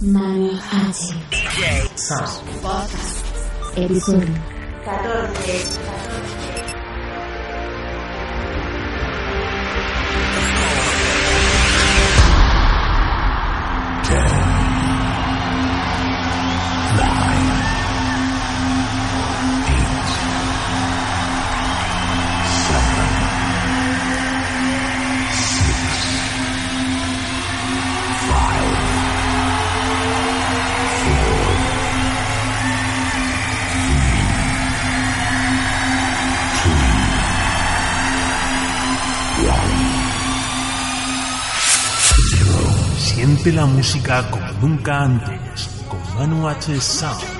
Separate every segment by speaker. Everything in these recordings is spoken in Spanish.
Speaker 1: Manuel H. Podcast. Episodio 14.
Speaker 2: La música como nunca antes con Manu H. Sound.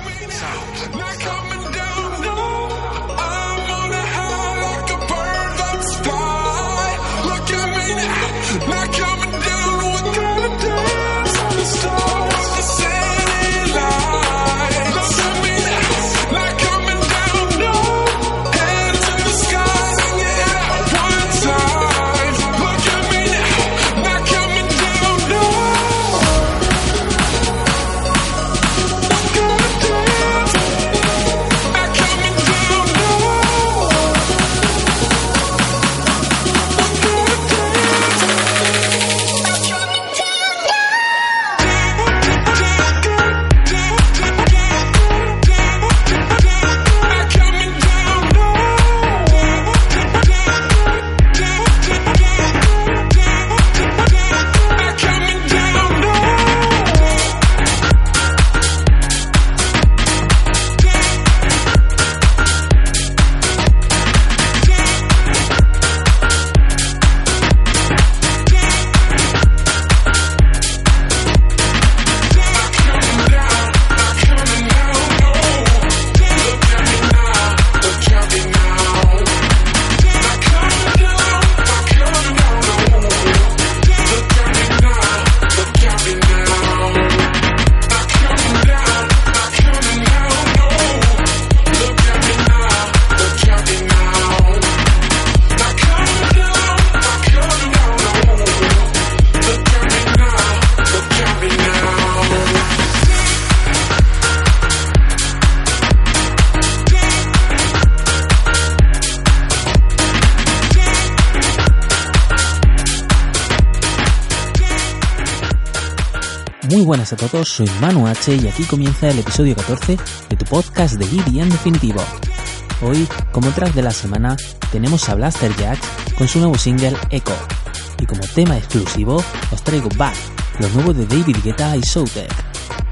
Speaker 3: Buenas a todos, soy Manu H y aquí comienza el episodio 14 de tu podcast de en definitivo. Hoy, como track de la semana, tenemos a Blaster Jack con su nuevo single Echo. Y como tema exclusivo, os traigo Back, lo nuevo de David Guetta y Soutek.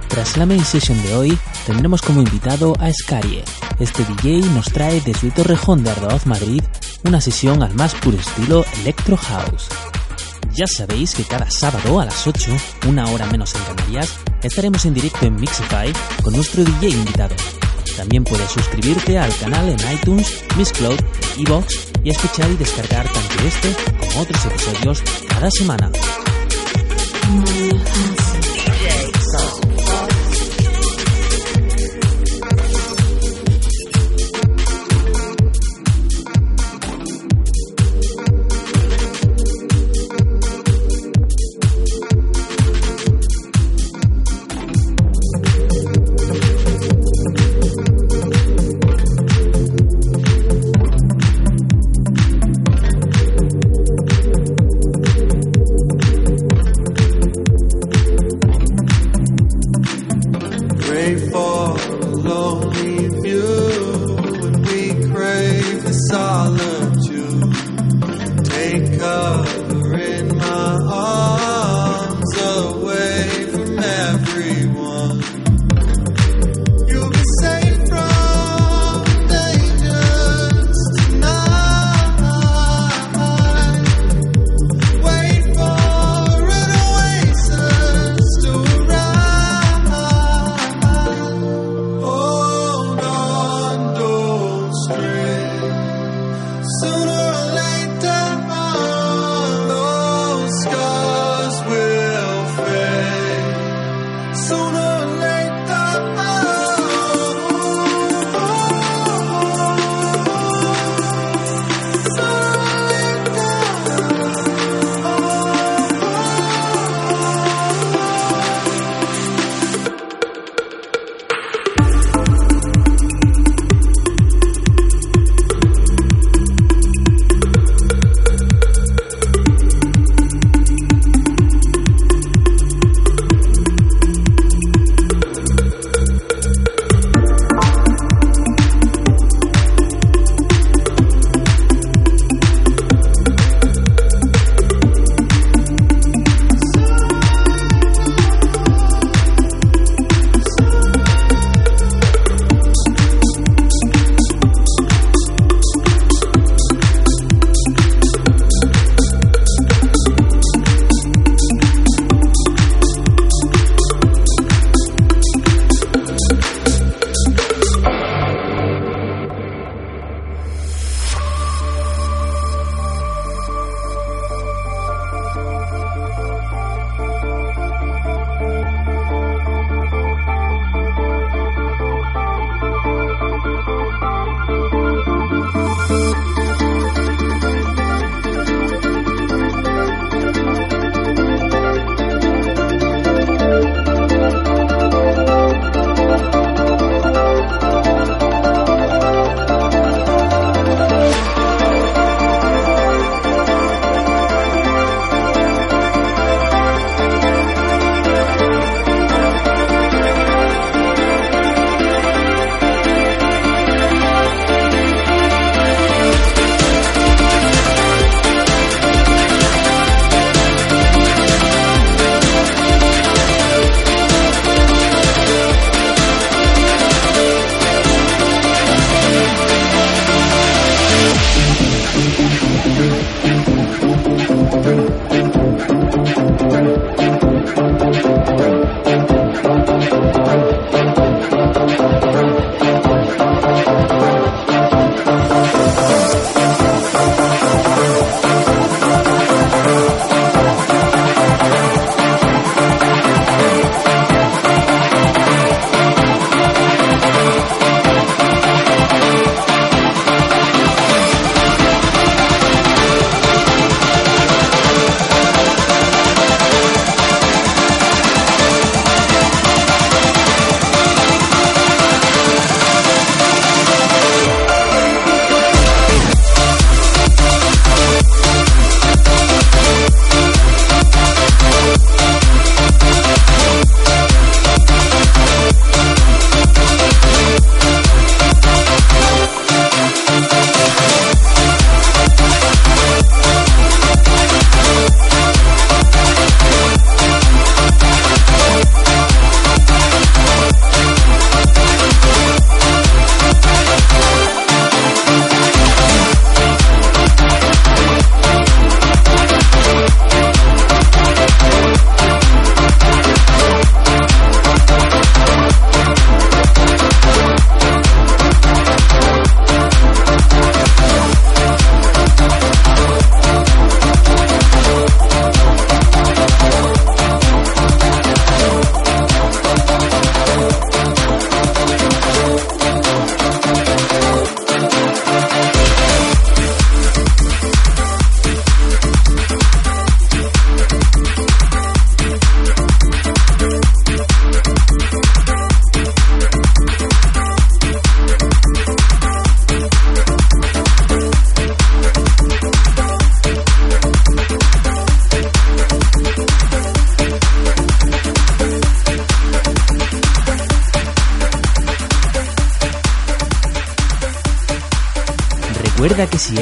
Speaker 3: Tras la main session de hoy, tendremos como invitado a Scarie. Este DJ nos trae desde Torrejón de Ardoz, Madrid, una sesión al más puro estilo Electro House. Ya sabéis que cada sábado a las 8, una hora menos en Canarias, estaremos en directo en Mixify con nuestro DJ invitado. También puedes suscribirte al canal en iTunes, Mixcloud, Evox y escuchar y descargar tanto este como otros episodios cada semana.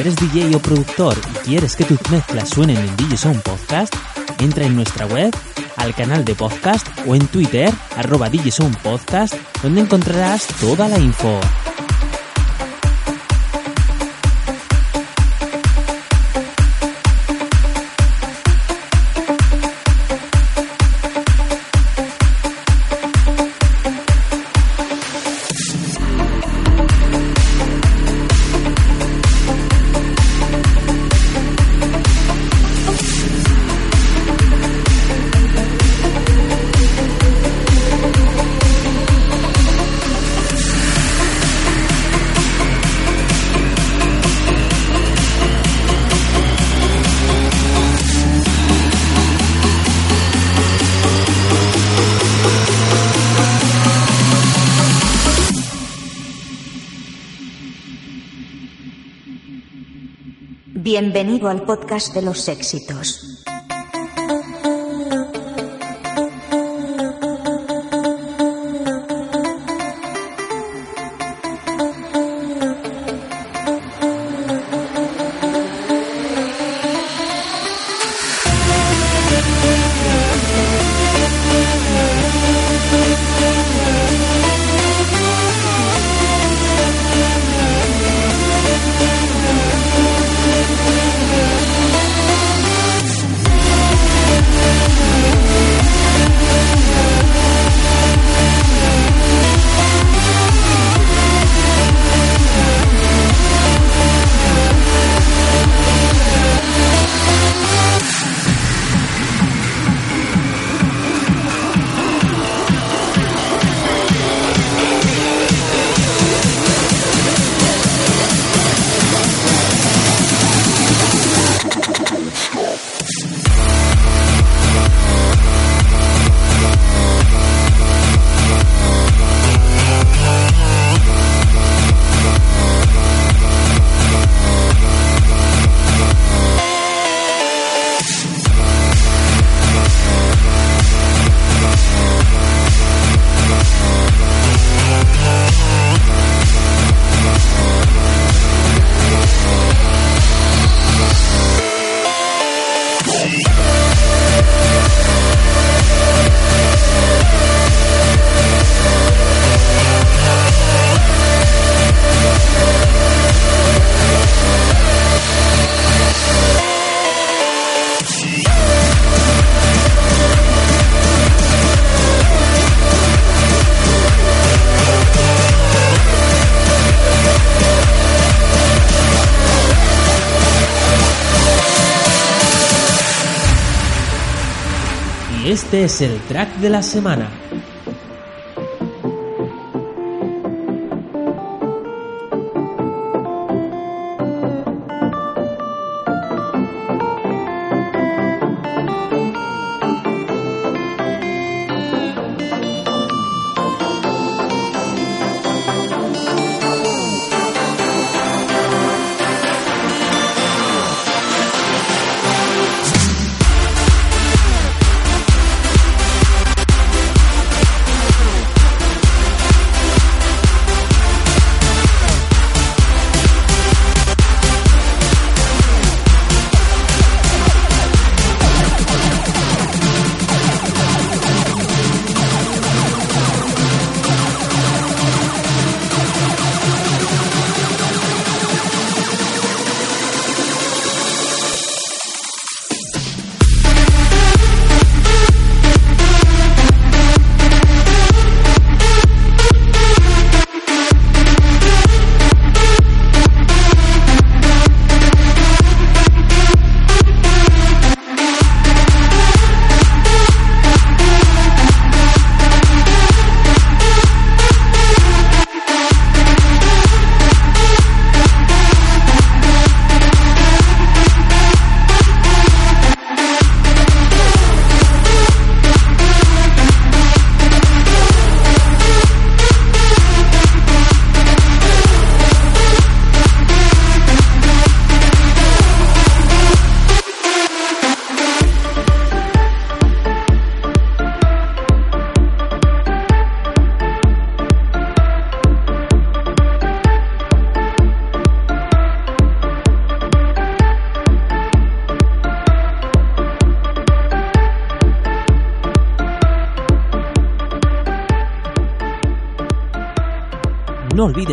Speaker 3: Eres DJ o productor y quieres que tus mezclas suenen en DJ Sound Podcast, entra en nuestra web, al canal de podcast o en Twitter, arroba DJ Sound Podcast, donde encontrarás toda la info.
Speaker 4: Bienvenido al podcast de los éxitos. Este es el track de la semana.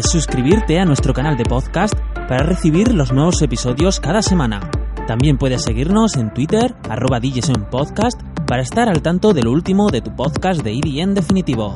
Speaker 3: Suscribirte a nuestro canal de podcast para recibir los nuevos episodios cada semana. También puedes seguirnos en Twitter, arroba Podcast, para estar al tanto de lo último de tu podcast de IDN definitivo.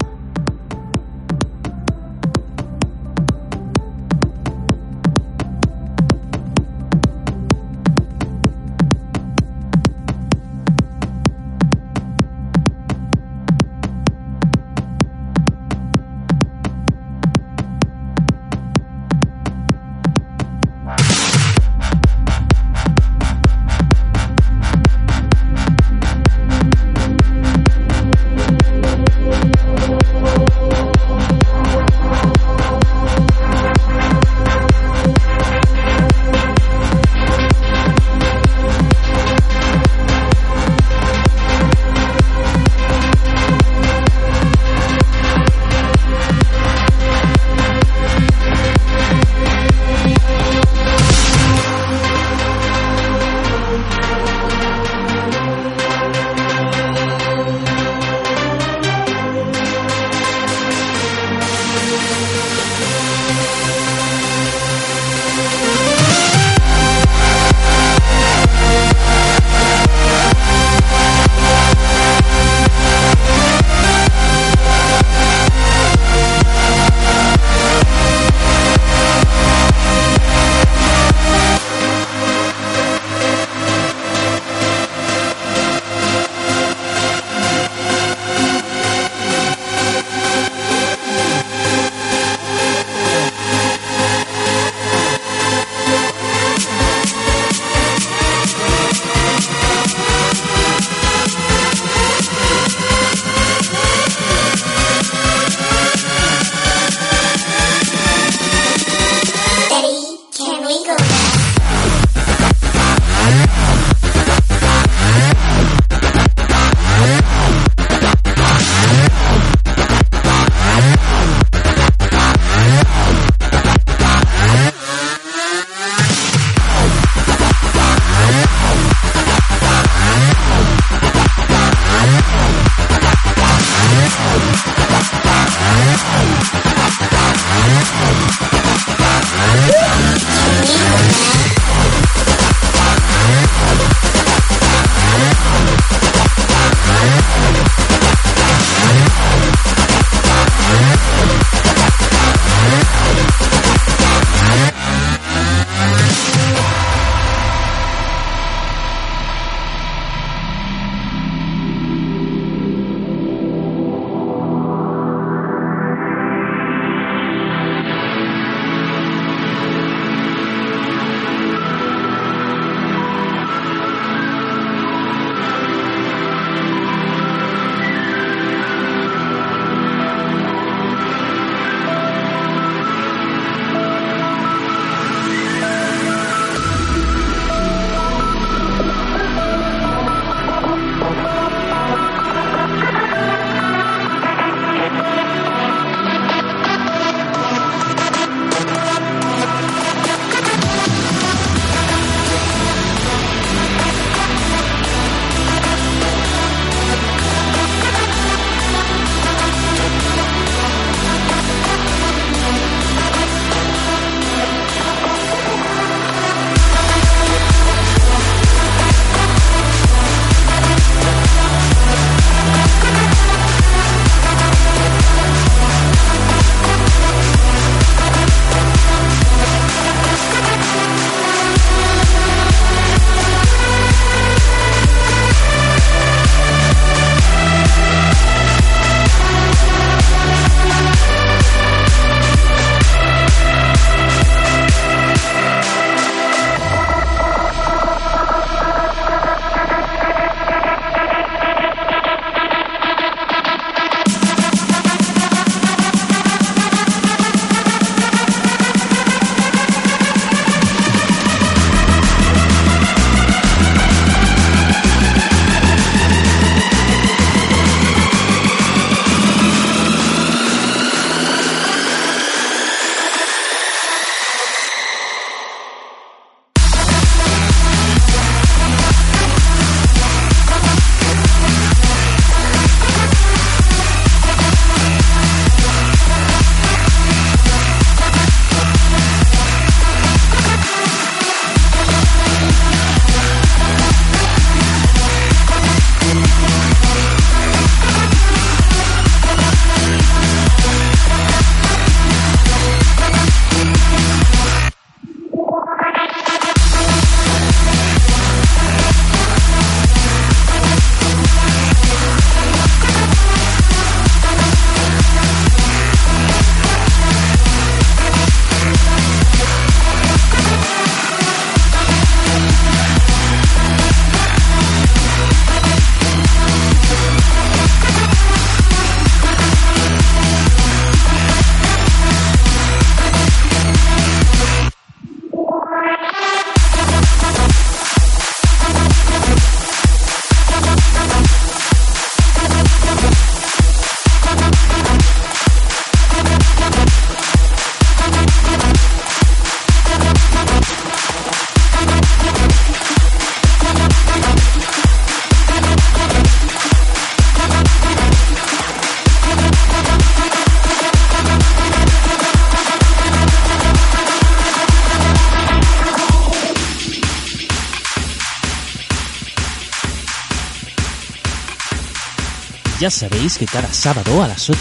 Speaker 3: Ya sabéis que cada sábado a las 8,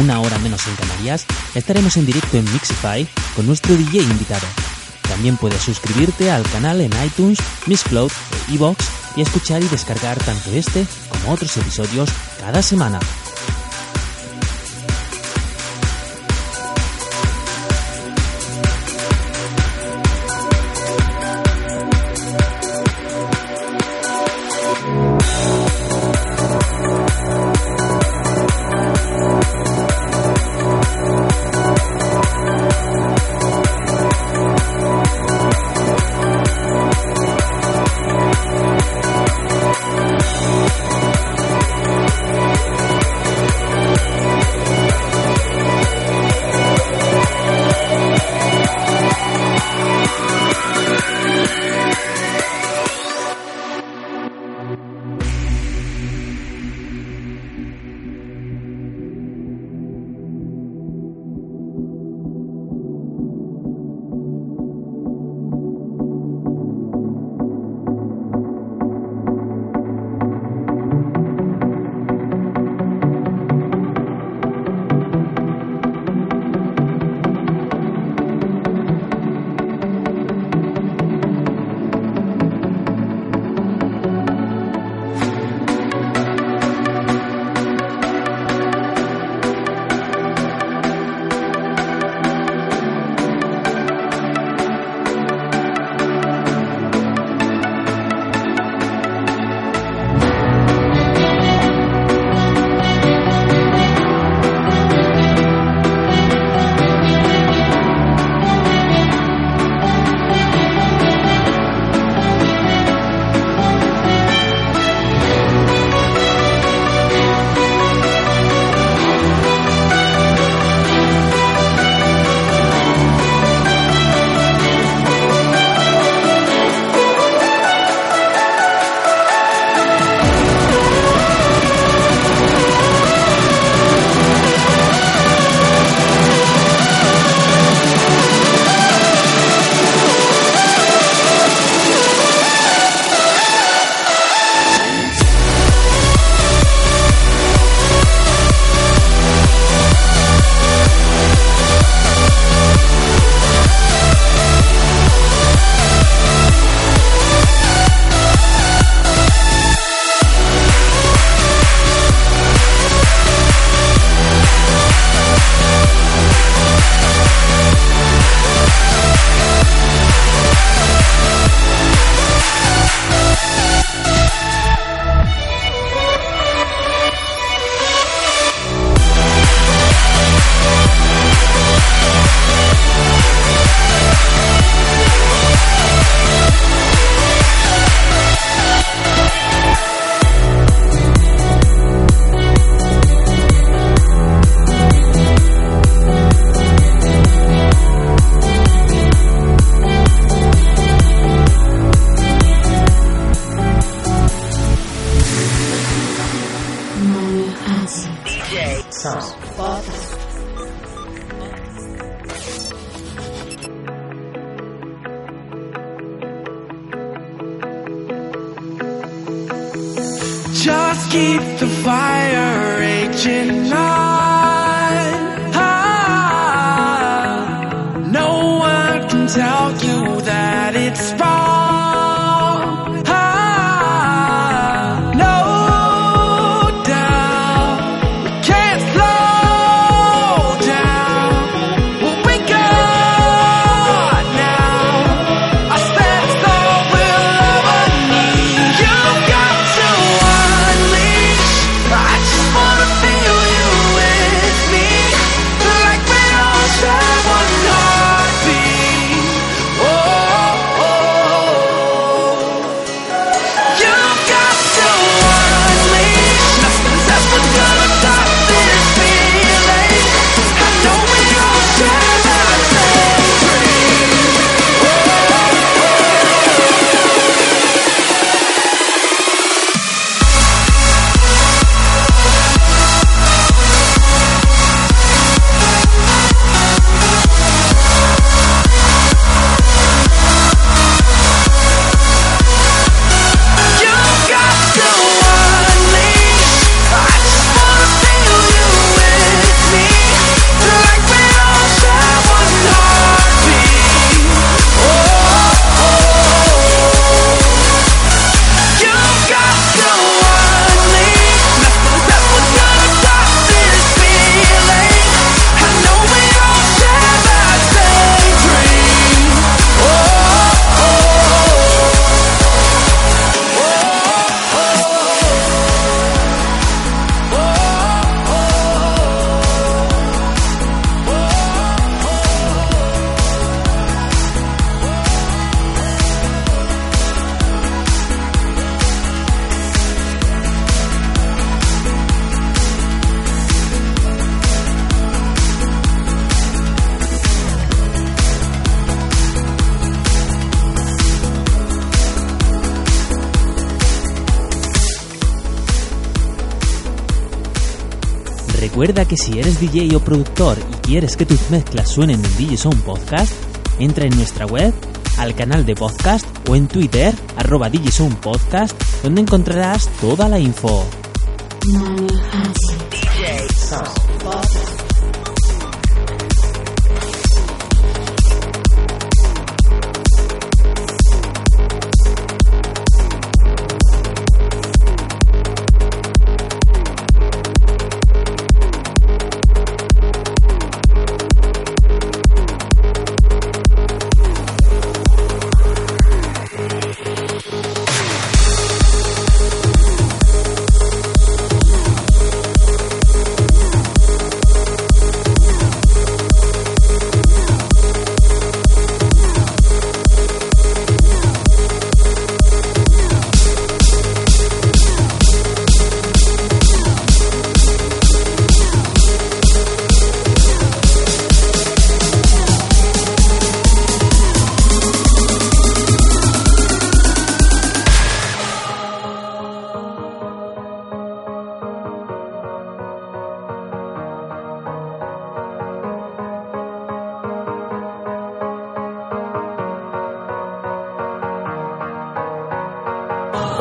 Speaker 3: una hora menos en Canarias, estaremos en directo en Mixify con nuestro DJ invitado. También puedes suscribirte al canal en iTunes, Mixcloud e iVoox y escuchar y descargar tanto este como otros episodios cada semana.
Speaker 5: Just keep the fire raging on.
Speaker 3: Recuerda que si eres DJ o productor y quieres que tus mezclas suenen en DJ Podcast, entra en nuestra web, al canal de podcast o en Twitter, arroba DJ Podcast, donde encontrarás toda la info.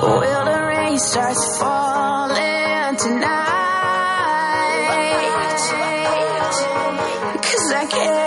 Speaker 6: Will the rain starts falling tonight? Cause I can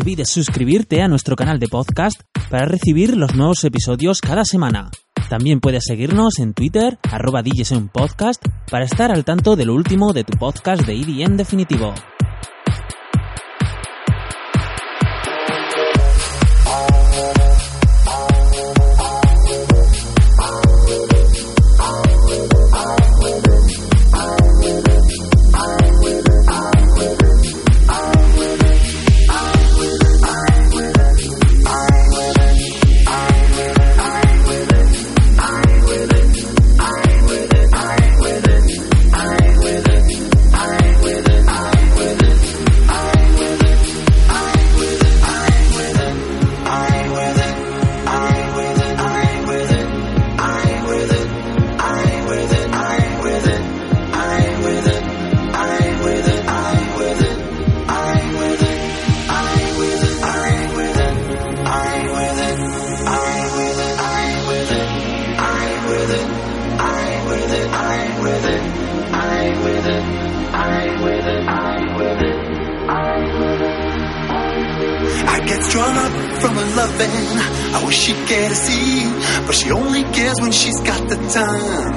Speaker 3: olvides suscribirte a nuestro canal de podcast para recibir los nuevos episodios cada semana. También puedes seguirnos en Twitter, arroba Podcast, para estar al tanto de lo último de tu podcast de EDM definitivo.
Speaker 7: Loving. I wish she'd get a seat, but she only cares when she's got the time.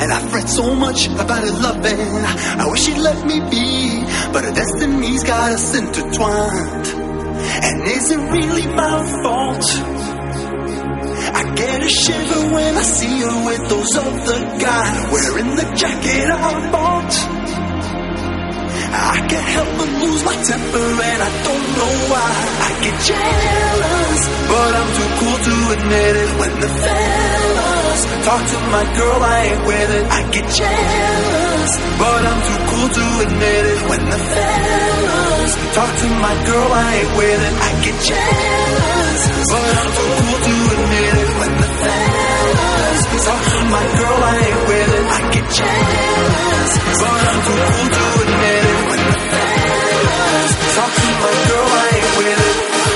Speaker 7: And I fret so much about her loving. I wish she'd let me be, but her destiny's got us intertwined. And is it really my fault? I get a shiver when I see her with those other guys wearing the jacket I bought. I can't help but lose my temper and I don't know why. I get jealous, but I'm too cool to admit it. When the fellas talk to my girl, I ain't with it. I get jealous, but I'm too cool to admit it. When the fellas talk to my girl, I ain't with it. I get jealous, but I'm too cool to admit it. When the fellas talk to my girl, I ain't with it. I get jealous, but I'm too cool to admit it. Talking my girl, I ain't with it.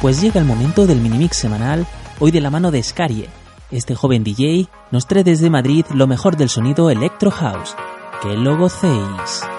Speaker 6: Pues llega el momento del minimix semanal, hoy de la mano de Scarie. Este joven DJ nos trae desde Madrid lo mejor del sonido Electro House. ¡Que lo gocéis!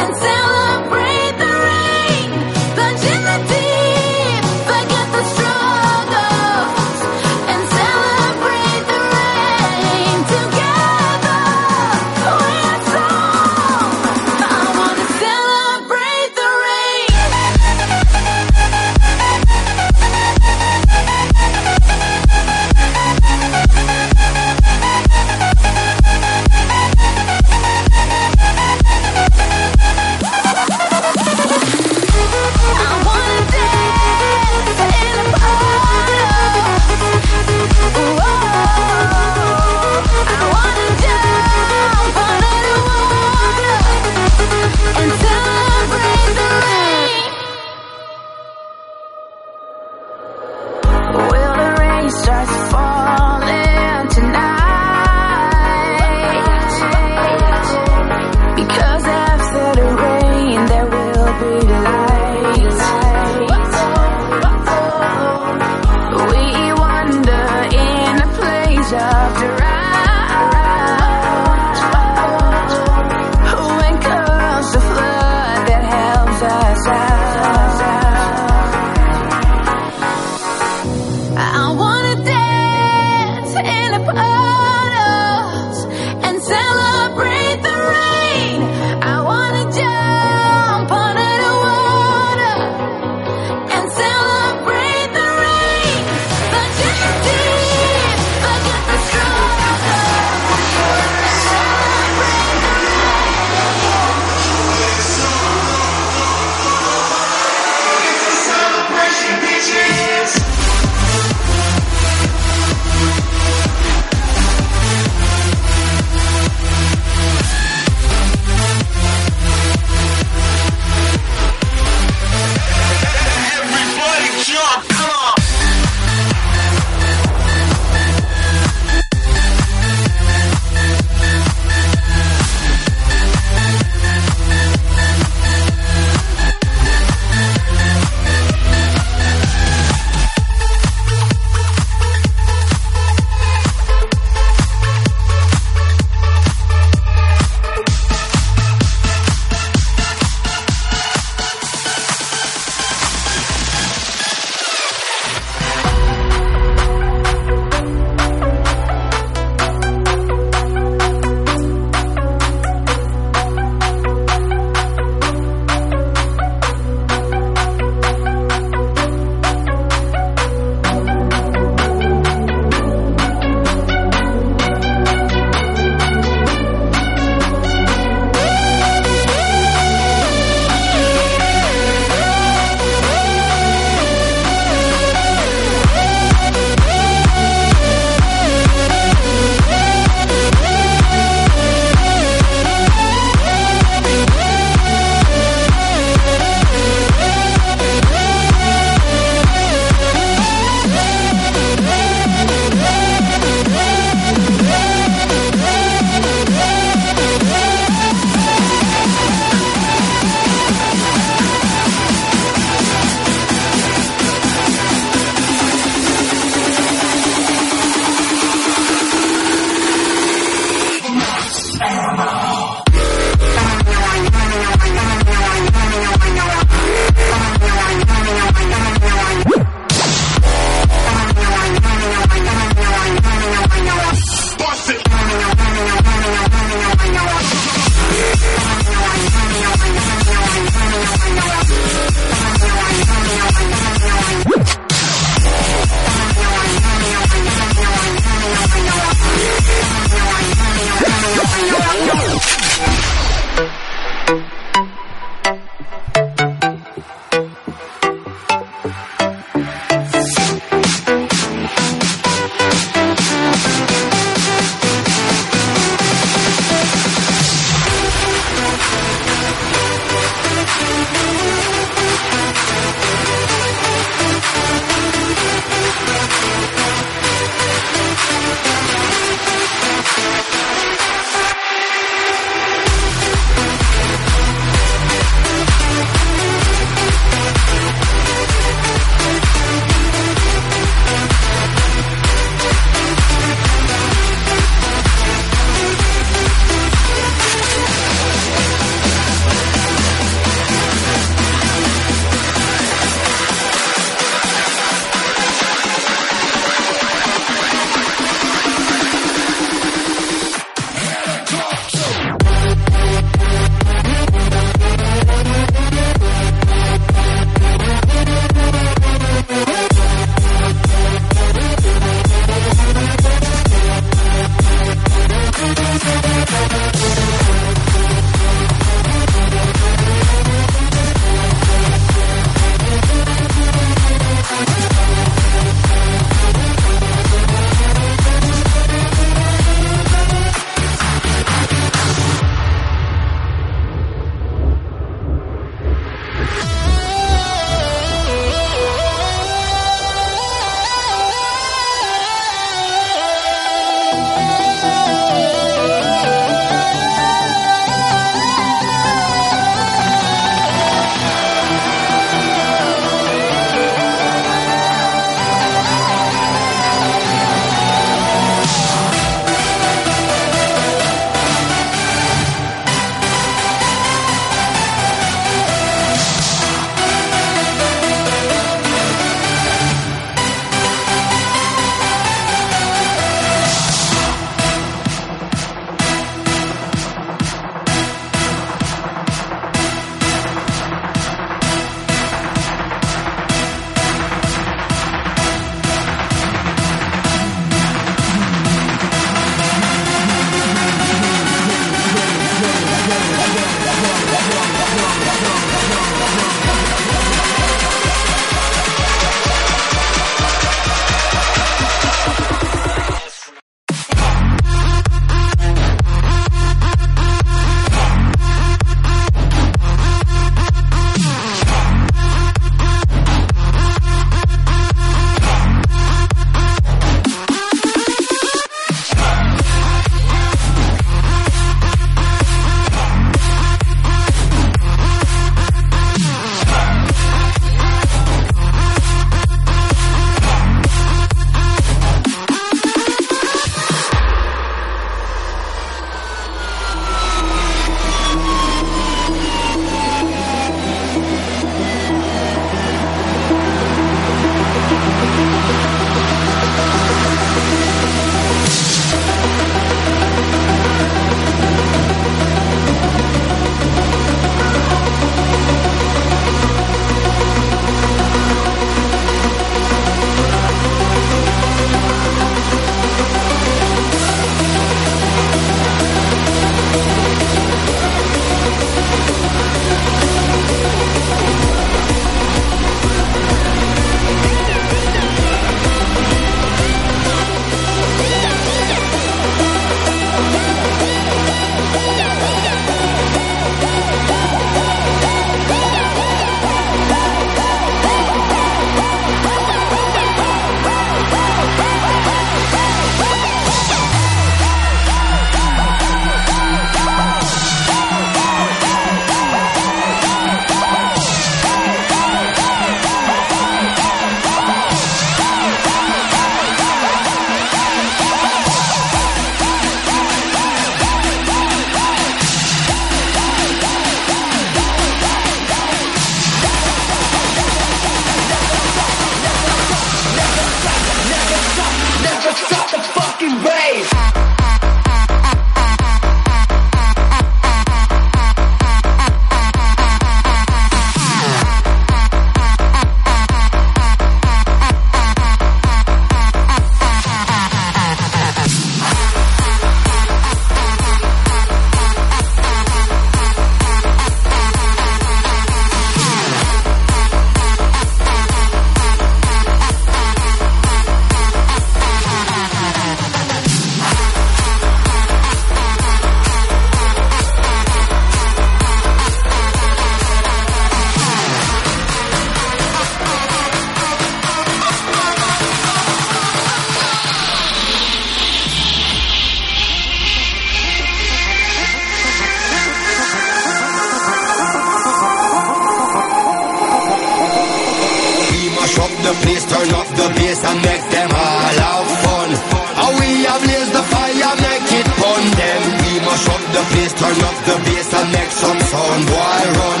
Speaker 8: Mash up the place, turn up the bass and make some sound. Boy, run.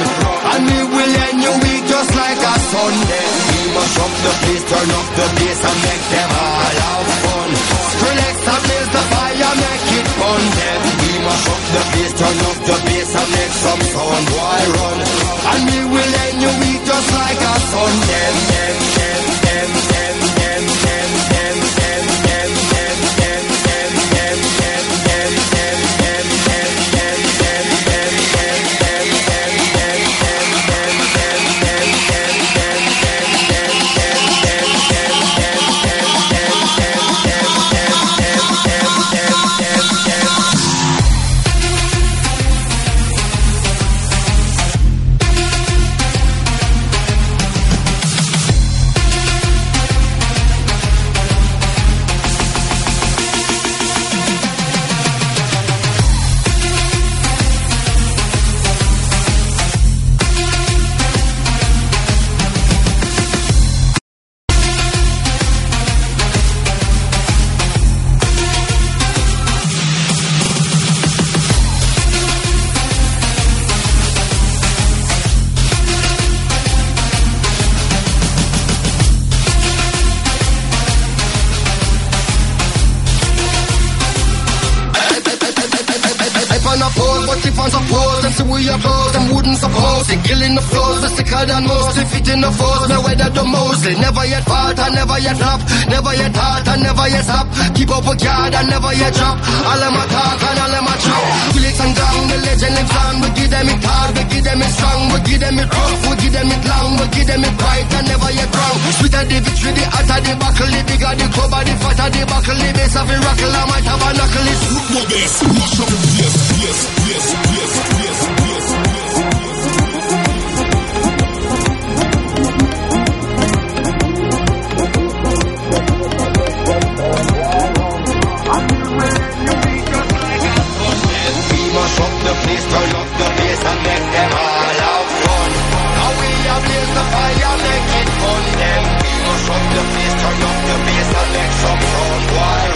Speaker 8: And we will end your week just like a Sunday. We mash up the place, turn up the bass and make them all have fun. Skrillex ablaze the fire, make it fun. Them we mash up the place, turn up the bass and make some sound. Boy, run. And we will end your week just like a Sunday. Up and never yet drop. All them a talk, and all them a chop. Felix and gang, the legend lives on. We give them it hard, we give them it strong. We give them it rough, we give them it long. We give them it bright, and never yet wrong. Sweeter the victory, the hotter the buckle. The bigger the club, the fatter the buckle. The bass of the rockle, I might have a knuckle. It's We from the beast, turn off the bass. and make some noise. Why?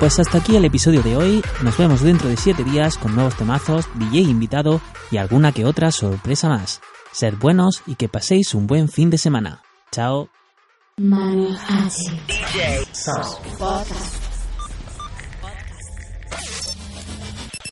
Speaker 3: Pues hasta aquí el episodio de hoy. Nos vemos dentro de 7 días con nuevos temazos, DJ invitado y alguna que otra sorpresa más. Sed buenos y que paséis un buen fin de semana. Chao.
Speaker 1: Manu H. Podcast.